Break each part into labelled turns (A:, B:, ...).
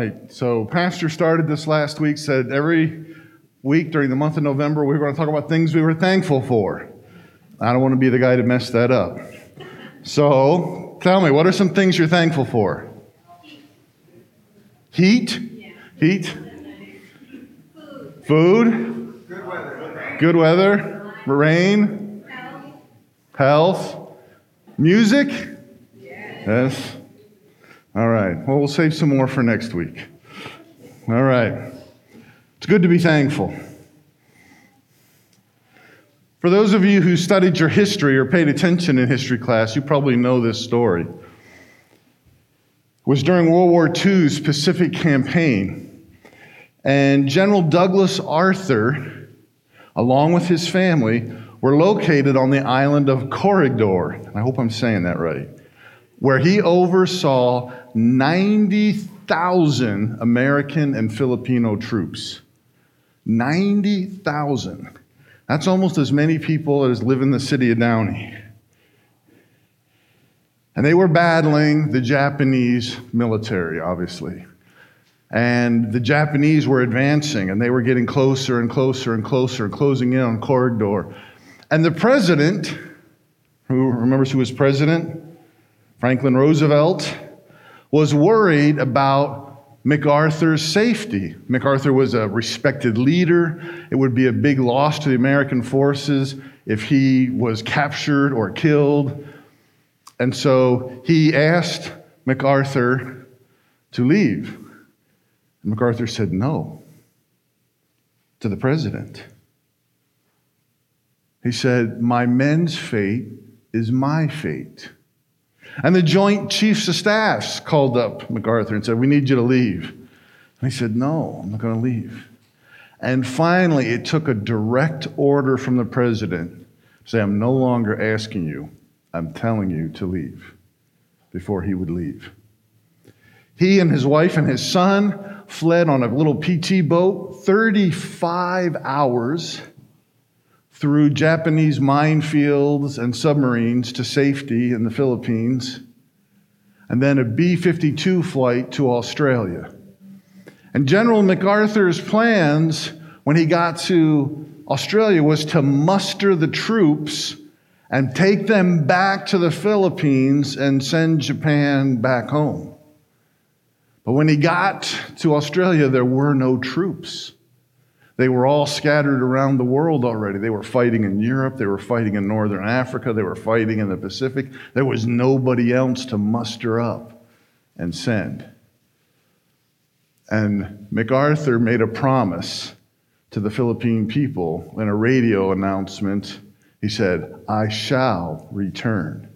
A: Right. So, Pastor started this last week, said every week during the month of November, we were going to talk about things we were thankful for. I don't want to be the guy to mess that up. So, tell me, what are some things you're thankful for? Heat? Heat? Food? Good weather. Good weather? Rain? Health? Music? Yes. All right. Well, we'll save some more for next week. All right. It's good to be thankful. For those of you who studied your history or paid attention in history class, you probably know this story. It was during World War II's Pacific Campaign, and General Douglas MacArthur, along with his family, were located on the island of Corregidor. I hope I'm saying that right where he oversaw 90,000 American and Filipino troops. 90,000. That's almost as many people as live in the city of Downey. And they were battling the Japanese military, obviously. And the Japanese were advancing, and they were getting closer and closer and closer and closing in on Corregidor. And the president, who remembers who was president? Franklin Roosevelt was worried about MacArthur's safety. MacArthur was a respected leader. It would be a big loss to the American forces if he was captured or killed. And so he asked MacArthur to leave. And MacArthur said no to the president. He said, My men's fate is my fate. And the Joint Chiefs of Staffs called up MacArthur and said, We need you to leave. And he said, No, I'm not going to leave. And finally, it took a direct order from the president say, I'm no longer asking you, I'm telling you to leave before he would leave. He and his wife and his son fled on a little PT boat 35 hours through Japanese minefields and submarines to safety in the Philippines, and then a B 52 flight to Australia. And General MacArthur's plans when he got to Australia was to muster the troops and take them back to the Philippines and send Japan back home. But when he got to Australia, there were no troops. They were all scattered around the world already. They were fighting in Europe, they were fighting in Northern Africa, they were fighting in the Pacific. There was nobody else to muster up and send. And MacArthur made a promise to the Philippine people in a radio announcement. He said, I shall return.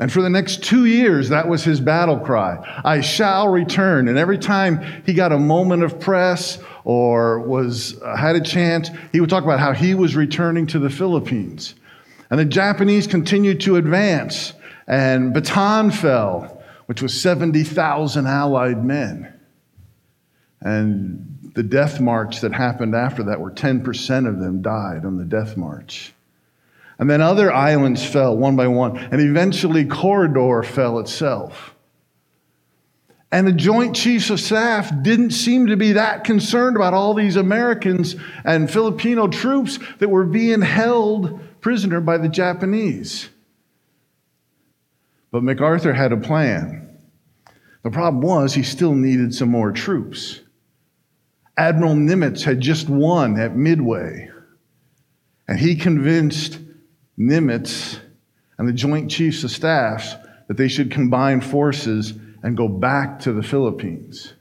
A: And for the next two years, that was his battle cry I shall return. And every time he got a moment of press or was, uh, had a chance, he would talk about how he was returning to the Philippines. And the Japanese continued to advance, and Bataan fell, which was 70,000 Allied men. And the death march that happened after that, where 10% of them died on the death march. And then other islands fell one by one, and eventually Corregidor fell itself. And the Joint Chiefs of Staff didn't seem to be that concerned about all these Americans and Filipino troops that were being held prisoner by the Japanese. But MacArthur had a plan. The problem was he still needed some more troops. Admiral Nimitz had just won at Midway, and he convinced Nimitz and the Joint Chiefs of Staff that they should combine forces and go back to the Philippines.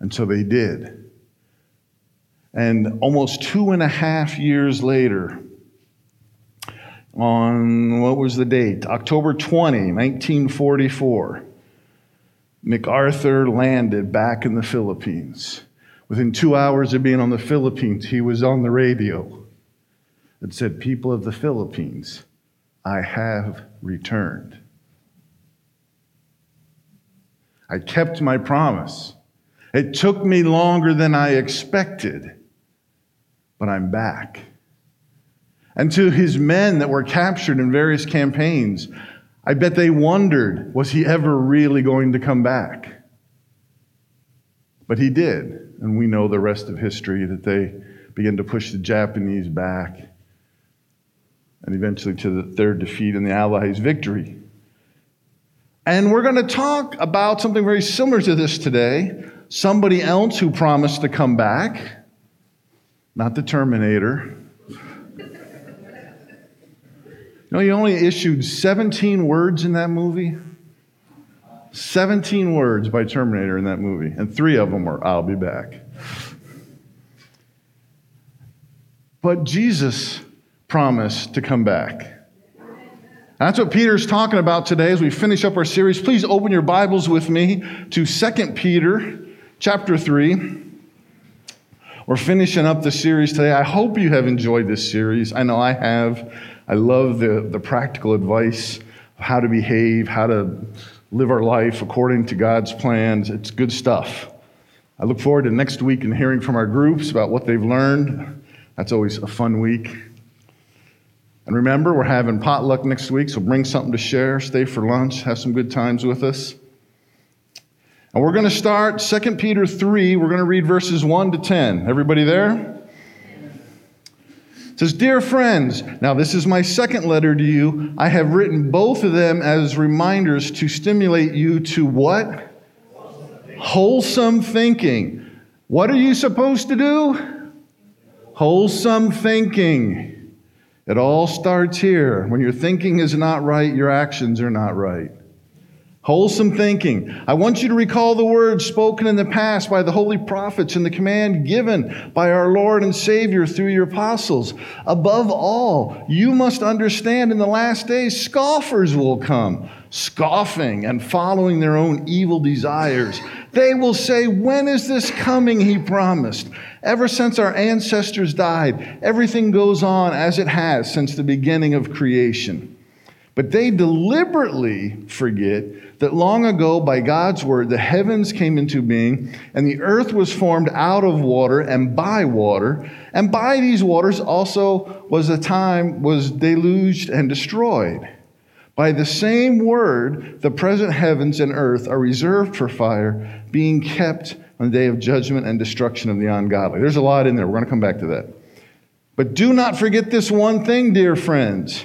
A: And so they did. And almost two and a half years later, on what was the date? October 20, 1944, MacArthur landed back in the Philippines. Within two hours of being on the Philippines, he was on the radio and said, People of the Philippines, I have returned. I kept my promise. It took me longer than I expected, but I'm back. And to his men that were captured in various campaigns, I bet they wondered was he ever really going to come back? But he did. And we know the rest of history that they began to push the Japanese back and eventually to the, their defeat and the Allies' victory. And we're going to talk about something very similar to this today. Somebody else who promised to come back, not the Terminator. Know, he only issued 17 words in that movie. 17 words by Terminator in that movie, and three of them were, I'll be back. But Jesus promised to come back. That's what Peter's talking about today as we finish up our series. Please open your Bibles with me to 2 Peter chapter 3. We're finishing up the series today. I hope you have enjoyed this series. I know I have. I love the, the practical advice of how to behave, how to live our life according to God's plans. It's good stuff. I look forward to next week and hearing from our groups about what they've learned. That's always a fun week. And remember, we're having potluck next week, so bring something to share, stay for lunch, have some good times with us. And we're going to start 2 Peter 3. We're going to read verses 1 to 10. Everybody there? It says, Dear friends, now this is my second letter to you. I have written both of them as reminders to stimulate you to what? Wholesome thinking. What are you supposed to do? Wholesome thinking. It all starts here. When your thinking is not right, your actions are not right. Wholesome thinking. I want you to recall the words spoken in the past by the holy prophets and the command given by our Lord and Savior through your apostles. Above all, you must understand in the last days, scoffers will come, scoffing and following their own evil desires. They will say, When is this coming he promised? Ever since our ancestors died, everything goes on as it has since the beginning of creation. But they deliberately forget that long ago, by God's word, the heavens came into being, and the earth was formed out of water and by water, and by these waters also was a time was deluged and destroyed. By the same word, the present heavens and earth are reserved for fire, being kept on the day of judgment and destruction of the ungodly. There's a lot in there. We're going to come back to that. But do not forget this one thing, dear friends.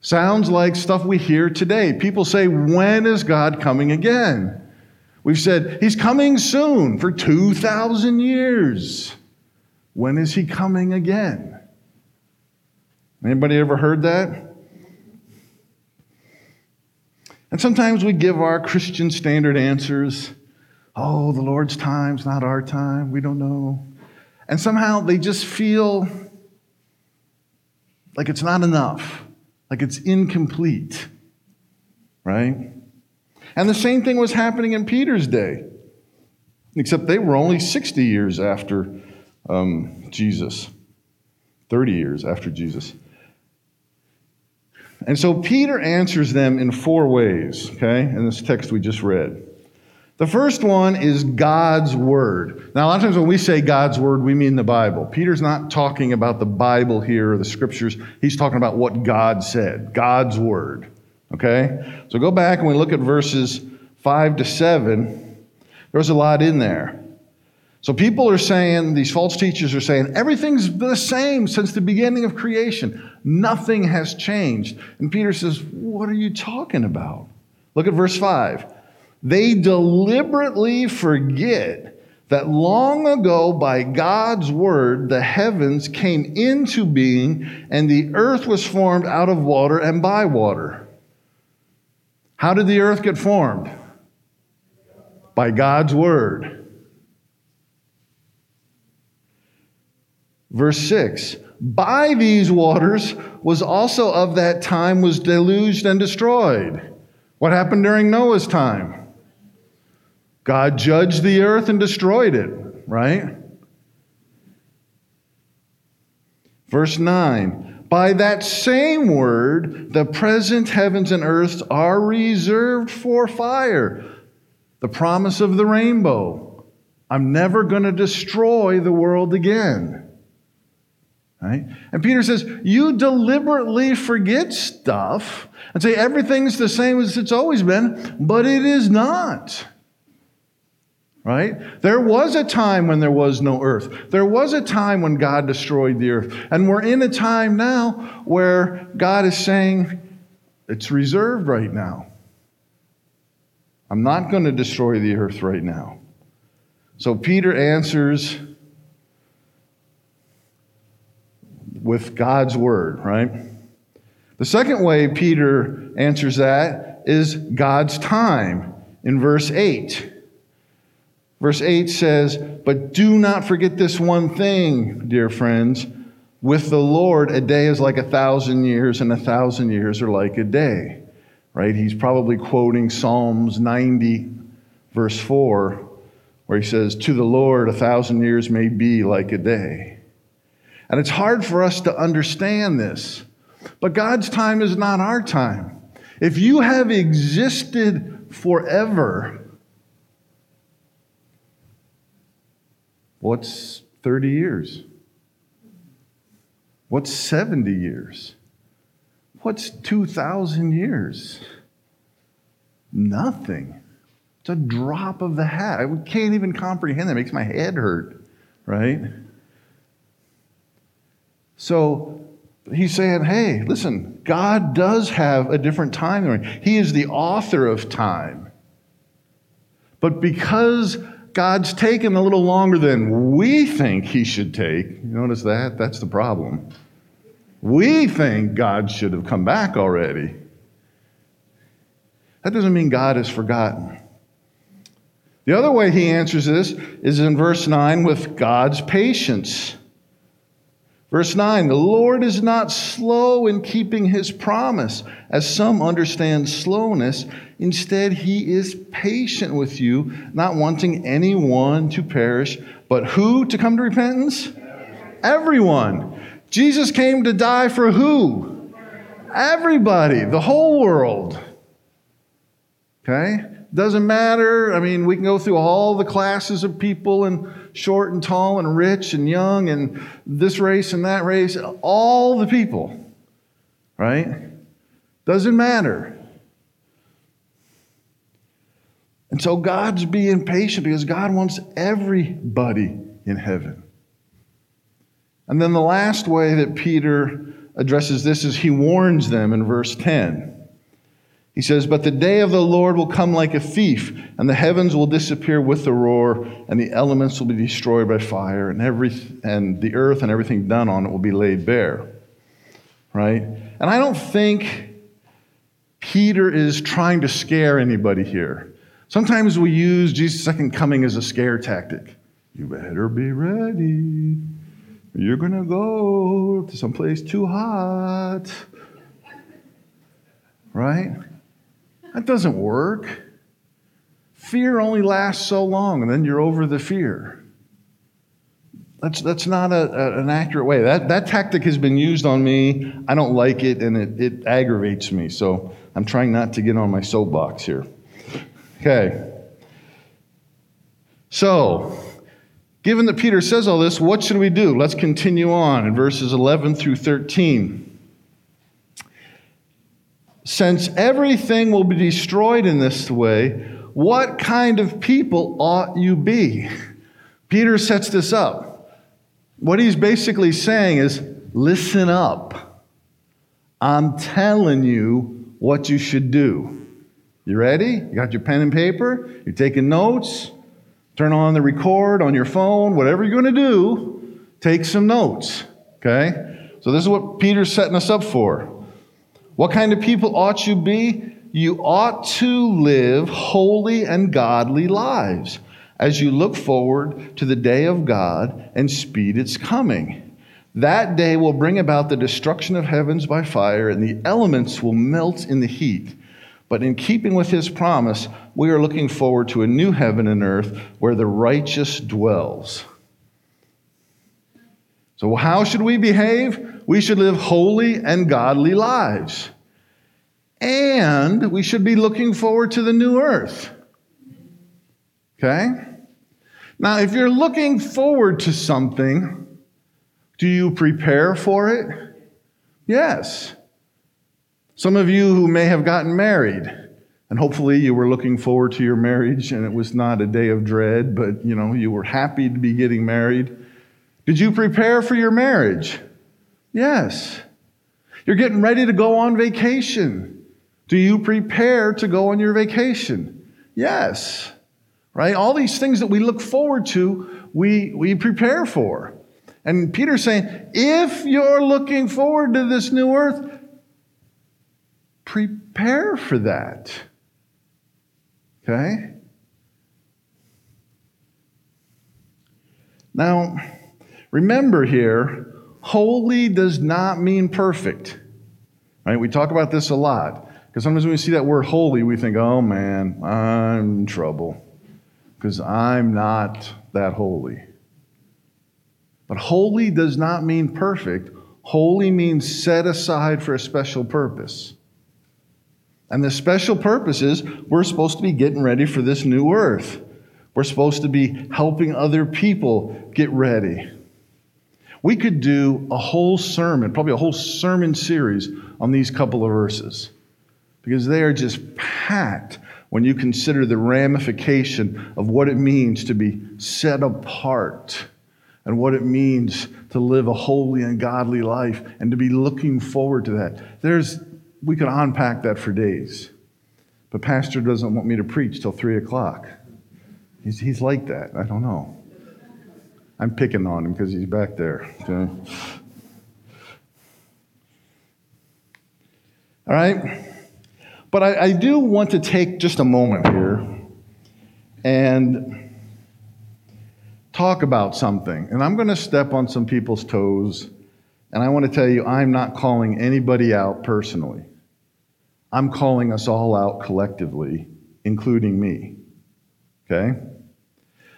A: Sounds like stuff we hear today. People say, When is God coming again? We've said, He's coming soon for 2,000 years. When is He coming again? Anybody ever heard that? And sometimes we give our Christian standard answers. Oh, the Lord's time's not our time. We don't know. And somehow they just feel like it's not enough, like it's incomplete, right? And the same thing was happening in Peter's day, except they were only 60 years after um, Jesus, 30 years after Jesus. And so Peter answers them in four ways, okay, in this text we just read. The first one is God's Word. Now, a lot of times when we say God's Word, we mean the Bible. Peter's not talking about the Bible here or the Scriptures. He's talking about what God said, God's Word. Okay? So go back and we look at verses 5 to 7. There's a lot in there. So people are saying, these false teachers are saying, everything's the same since the beginning of creation. Nothing has changed. And Peter says, What are you talking about? Look at verse 5. They deliberately forget that long ago, by God's word, the heavens came into being and the earth was formed out of water and by water. How did the earth get formed? By God's word. Verse 6 By these waters was also of that time was deluged and destroyed. What happened during Noah's time? God judged the earth and destroyed it, right? Verse 9 By that same word, the present heavens and earth are reserved for fire. The promise of the rainbow. I'm never going to destroy the world again. Right? And Peter says, You deliberately forget stuff and say everything's the same as it's always been, but it is not right? There was a time when there was no earth. There was a time when God destroyed the earth. And we're in a time now where God is saying, it's reserved right now. I'm not going to destroy the earth right now. So Peter answers with God's word, right? The second way Peter answers that is God's time in verse 8. Verse 8 says, But do not forget this one thing, dear friends. With the Lord, a day is like a thousand years, and a thousand years are like a day. Right? He's probably quoting Psalms 90, verse 4, where he says, To the Lord, a thousand years may be like a day. And it's hard for us to understand this, but God's time is not our time. If you have existed forever, What's 30 years? What's 70 years? What's 2,000 years? Nothing. It's a drop of the hat. I can't even comprehend that. It makes my head hurt, right? So he's saying, hey, listen, God does have a different time. He is the author of time. But because God's taken a little longer than we think he should take. You notice that? That's the problem. We think God should have come back already. That doesn't mean God has forgotten. The other way he answers this is in verse 9 with God's patience. Verse 9 The Lord is not slow in keeping his promise, as some understand slowness. Instead, he is patient with you, not wanting anyone to perish, but who to come to repentance? Everyone. Jesus came to die for who? Everybody, the whole world. Okay? Doesn't matter. I mean, we can go through all the classes of people and short and tall and rich and young and this race and that race, all the people, right? Doesn't matter. And so God's being patient because God wants everybody in heaven. And then the last way that Peter addresses this is he warns them in verse 10. He says, But the day of the Lord will come like a thief, and the heavens will disappear with a roar, and the elements will be destroyed by fire, and, every, and the earth and everything done on it will be laid bare. Right? And I don't think Peter is trying to scare anybody here. Sometimes we use Jesus' second coming as a scare tactic. You better be ready. You're going to go to someplace too hot. Right? That doesn't work. Fear only lasts so long, and then you're over the fear. That's, that's not a, a, an accurate way. That, that tactic has been used on me. I don't like it, and it, it aggravates me. So I'm trying not to get on my soapbox here. Okay. So, given that Peter says all this, what should we do? Let's continue on in verses 11 through 13. Since everything will be destroyed in this way, what kind of people ought you be? Peter sets this up. What he's basically saying is listen up. I'm telling you what you should do. You ready? You got your pen and paper? You're taking notes? Turn on the record on your phone, whatever you're going to do, take some notes. Okay? So, this is what Peter's setting us up for. What kind of people ought you be? You ought to live holy and godly lives as you look forward to the day of God and speed its coming. That day will bring about the destruction of heavens by fire, and the elements will melt in the heat. But in keeping with his promise, we are looking forward to a new heaven and earth where the righteous dwells. So, how should we behave? We should live holy and godly lives. And we should be looking forward to the new earth. Okay? Now, if you're looking forward to something, do you prepare for it? Yes. Some of you who may have gotten married, and hopefully you were looking forward to your marriage and it was not a day of dread, but you know, you were happy to be getting married. Did you prepare for your marriage? Yes. You're getting ready to go on vacation. Do you prepare to go on your vacation? Yes. Right? All these things that we look forward to, we, we prepare for. And Peter's saying, if you're looking forward to this new earth, prepare for that. Okay? Now, remember here, holy does not mean perfect. Right? We talk about this a lot. Because sometimes when we see that word holy, we think, oh man, I'm in trouble. Because I'm not that holy. But holy does not mean perfect. Holy means set aside for a special purpose. And the special purpose is we're supposed to be getting ready for this new earth. We're supposed to be helping other people get ready. We could do a whole sermon, probably a whole sermon series on these couple of verses because they are just packed when you consider the ramification of what it means to be set apart and what it means to live a holy and godly life and to be looking forward to that. There's we could unpack that for days. But Pastor doesn't want me to preach till 3 o'clock. He's, he's like that. I don't know. I'm picking on him because he's back there. Okay? All right? But I, I do want to take just a moment here and talk about something. And I'm going to step on some people's toes and I want to tell you, I'm not calling anybody out personally. I'm calling us all out collectively, including me. Okay?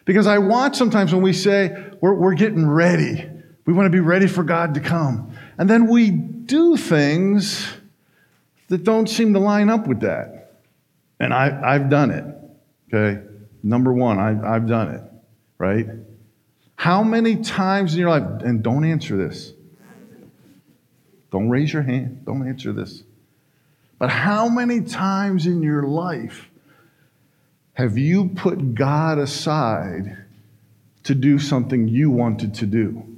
A: Because I watch sometimes when we say we're, we're getting ready, we want to be ready for God to come. And then we do things that don't seem to line up with that. And I, I've done it. Okay? Number one, I, I've done it. Right? How many times in your life, and don't answer this, don't raise your hand. Don't answer this. But how many times in your life have you put God aside to do something you wanted to do?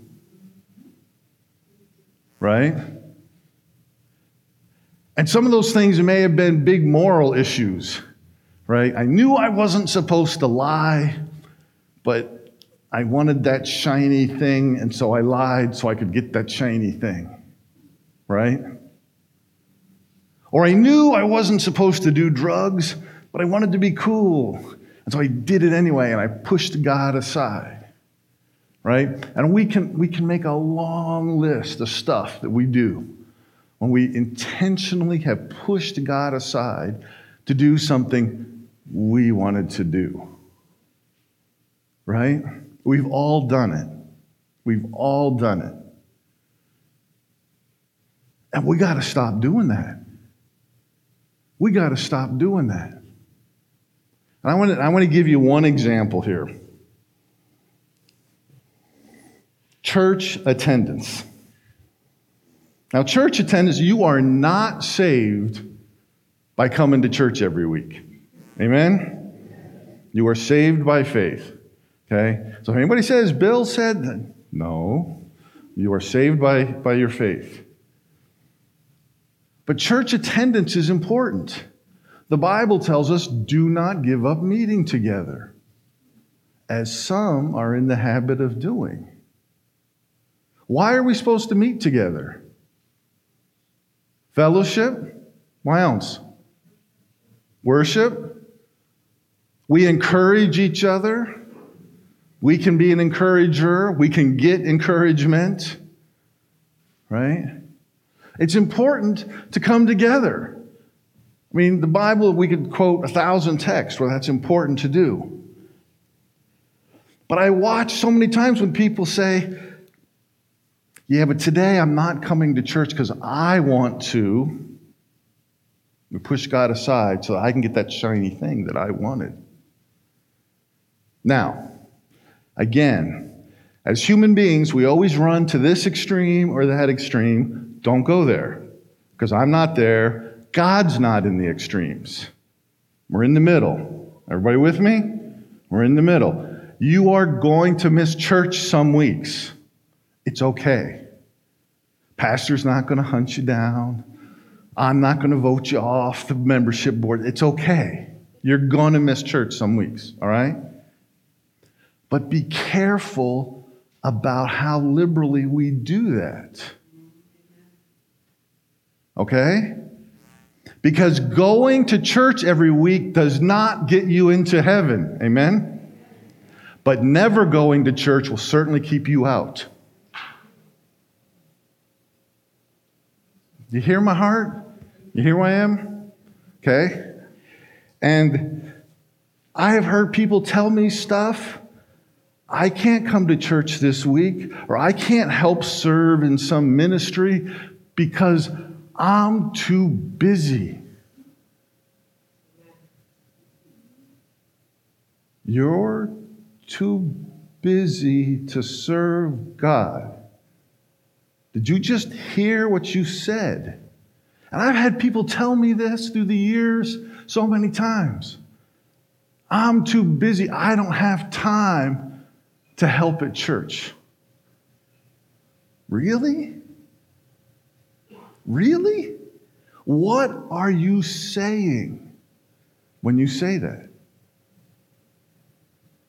A: Right? And some of those things may have been big moral issues, right? I knew I wasn't supposed to lie, but I wanted that shiny thing, and so I lied so I could get that shiny thing right? Or I knew I wasn't supposed to do drugs, but I wanted to be cool. And so I did it anyway, and I pushed God aside. Right? And we can, we can make a long list of stuff that we do when we intentionally have pushed God aside to do something we wanted to do. Right? We've all done it. We've all done it. And we got to stop doing that. We got to stop doing that. And I want to, I want to give you one example here church attendance. Now, church attendance, you are not saved by coming to church every week. Amen? You are saved by faith. Okay? So if anybody says, Bill said, no, you are saved by, by your faith. But church attendance is important. The Bible tells us do not give up meeting together, as some are in the habit of doing. Why are we supposed to meet together? Fellowship? Why else? Worship? We encourage each other. We can be an encourager. We can get encouragement. Right? It's important to come together. I mean, the Bible, we could quote a thousand texts where that's important to do. But I watch so many times when people say, Yeah, but today I'm not coming to church because I want to. Push God aside so I can get that shiny thing that I wanted. Now, again, as human beings, we always run to this extreme or that extreme. Don't go there because I'm not there. God's not in the extremes. We're in the middle. Everybody with me? We're in the middle. You are going to miss church some weeks. It's okay. Pastor's not going to hunt you down. I'm not going to vote you off the membership board. It's okay. You're going to miss church some weeks, all right? But be careful about how liberally we do that. Okay? Because going to church every week does not get you into heaven. Amen? But never going to church will certainly keep you out. You hear my heart? You hear where I am? Okay? And I have heard people tell me stuff. I can't come to church this week, or I can't help serve in some ministry because I'm too busy. You're too busy to serve God. Did you just hear what you said? And I've had people tell me this through the years so many times. I'm too busy. I don't have time to help at church. Really? Really? What are you saying when you say that?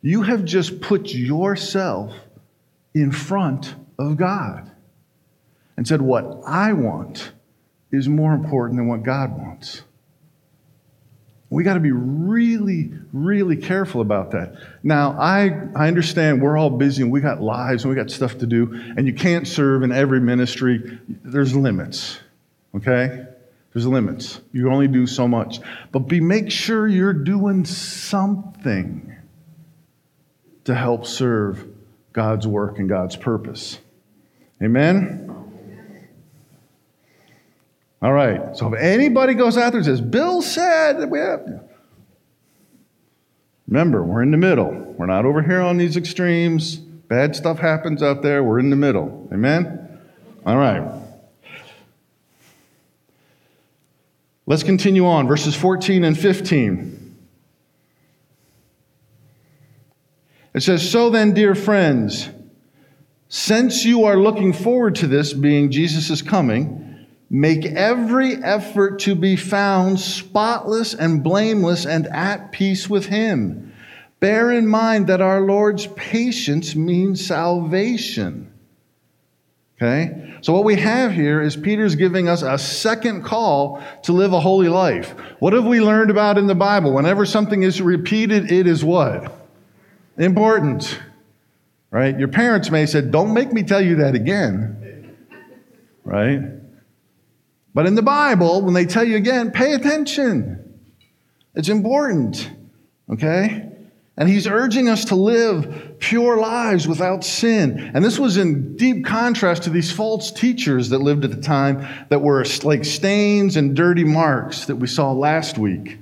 A: You have just put yourself in front of God and said, What I want is more important than what God wants. We got to be really, really careful about that. Now, I, I understand we're all busy and we got lives and we got stuff to do, and you can't serve in every ministry. There's limits, okay? There's limits. You only do so much. But be, make sure you're doing something to help serve God's work and God's purpose. Amen? All right. So if anybody goes out there and says, Bill said, we have. Remember, we're in the middle. We're not over here on these extremes. Bad stuff happens out there. We're in the middle. Amen? All right. Let's continue on. Verses 14 and 15. It says, So then, dear friends, since you are looking forward to this, being Jesus' coming, make every effort to be found spotless and blameless and at peace with Him. Bear in mind that our Lord's patience means salvation. Okay? So, what we have here is Peter's giving us a second call to live a holy life. What have we learned about in the Bible? Whenever something is repeated, it is what? important, right? Your parents may have said, Don't make me tell you that again, right? But in the Bible, when they tell you again, pay attention. It's important, okay? And he's urging us to live pure lives without sin. And this was in deep contrast to these false teachers that lived at the time that were like stains and dirty marks that we saw last week.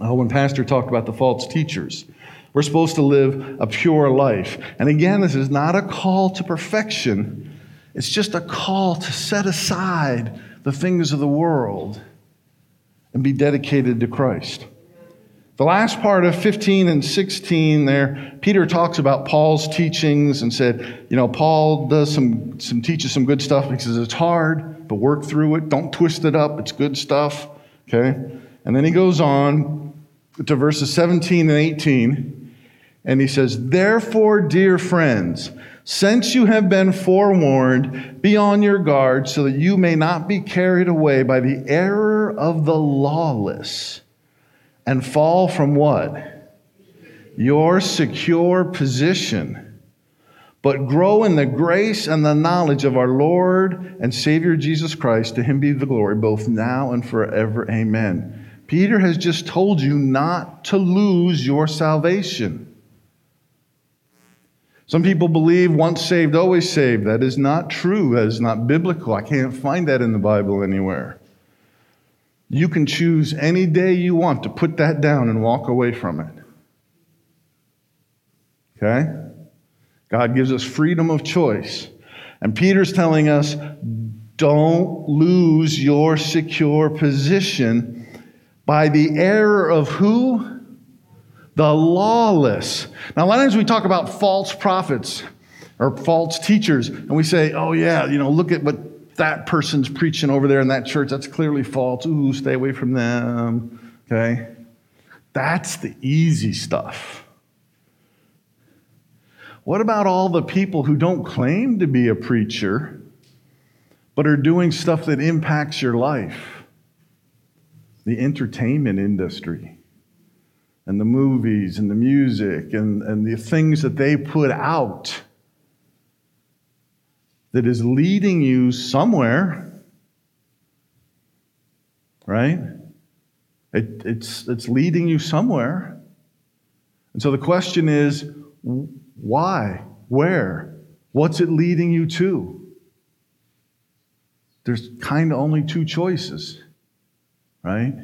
A: Oh, when Pastor talked about the false teachers. We're supposed to live a pure life. And again, this is not a call to perfection, it's just a call to set aside the things of the world and be dedicated to Christ. The last part of 15 and 16 there, Peter talks about Paul's teachings and said, you know, Paul does some, some teaches some good stuff because it's hard, but work through it. Don't twist it up. It's good stuff. Okay? And then he goes on to verses 17 and 18, and he says, Therefore, dear friends, since you have been forewarned, be on your guard so that you may not be carried away by the error of the lawless and fall from what? Your secure position. But grow in the grace and the knowledge of our Lord and Savior Jesus Christ. To him be the glory, both now and forever. Amen. Peter has just told you not to lose your salvation. Some people believe once saved, always saved. That is not true. That is not biblical. I can't find that in the Bible anywhere. You can choose any day you want to put that down and walk away from it. Okay? God gives us freedom of choice. And Peter's telling us don't lose your secure position by the error of who? the lawless. Now, a lot of times we talk about false prophets or false teachers, and we say, oh, yeah, you know, look at what that person's preaching over there in that church. That's clearly false. Ooh, stay away from them. Okay? That's the easy stuff. What about all the people who don't claim to be a preacher, but are doing stuff that impacts your life? The entertainment industry and the movies and the music and, and the things that they put out that is leading you somewhere, right? It, it's, it's leading you somewhere. And so the question is why? Where? What's it leading you to? There's kind of only two choices, right?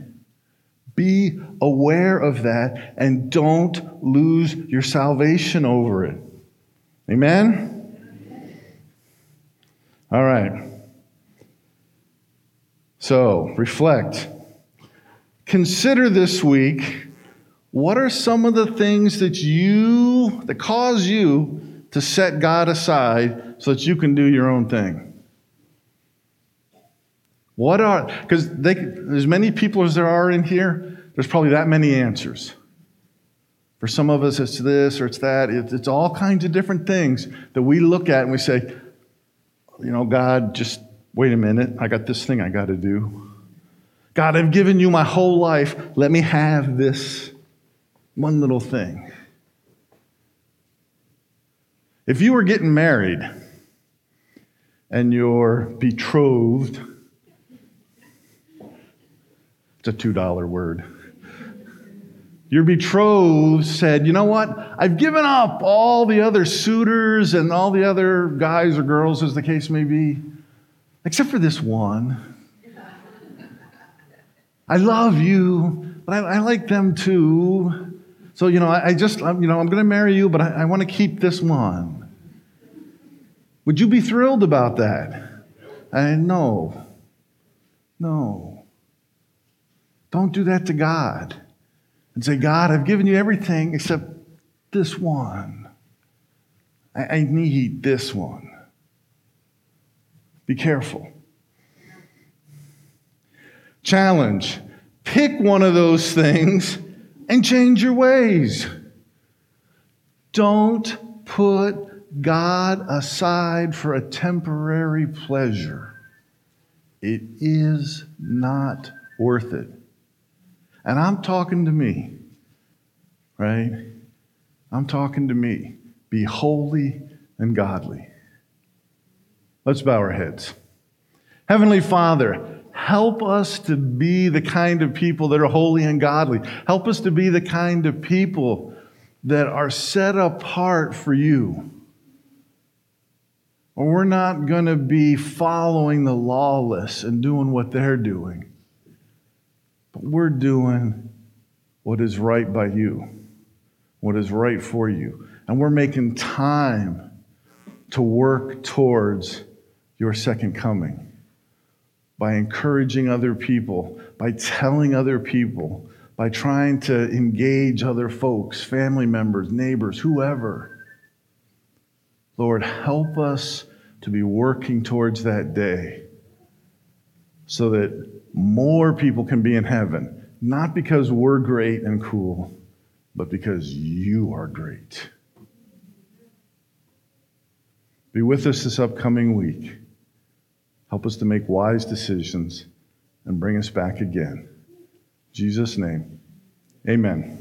A: Be aware of that and don't lose your salvation over it. Amen? All right. So, reflect. Consider this week what are some of the things that you, that cause you to set God aside so that you can do your own thing? What are, because as many people as there are in here, there's probably that many answers. For some of us, it's this or it's that. It's, it's all kinds of different things that we look at and we say, you know, God, just wait a minute. I got this thing I got to do. God, I've given you my whole life. Let me have this one little thing. If you were getting married and you're betrothed, it's a $2 word. Your betrothed said, You know what? I've given up all the other suitors and all the other guys or girls, as the case may be, except for this one. I love you, but I, I like them too. So, you know, I, I just, I'm, you know, I'm going to marry you, but I, I want to keep this one. Would you be thrilled about that? I no. No. Don't do that to God. And say, God, I've given you everything except this one. I, I need this one. Be careful. Challenge pick one of those things and change your ways. Don't put God aside for a temporary pleasure. It is not worth it. And I'm talking to me, right? I'm talking to me. Be holy and godly. Let's bow our heads. Heavenly Father, help us to be the kind of people that are holy and godly. Help us to be the kind of people that are set apart for you. Or we're not going to be following the lawless and doing what they're doing. We're doing what is right by you, what is right for you. And we're making time to work towards your second coming by encouraging other people, by telling other people, by trying to engage other folks, family members, neighbors, whoever. Lord, help us to be working towards that day so that more people can be in heaven not because we're great and cool, but because you are great. Be with us this upcoming week. Help us to make wise decisions and bring us back again. In Jesus' name, amen.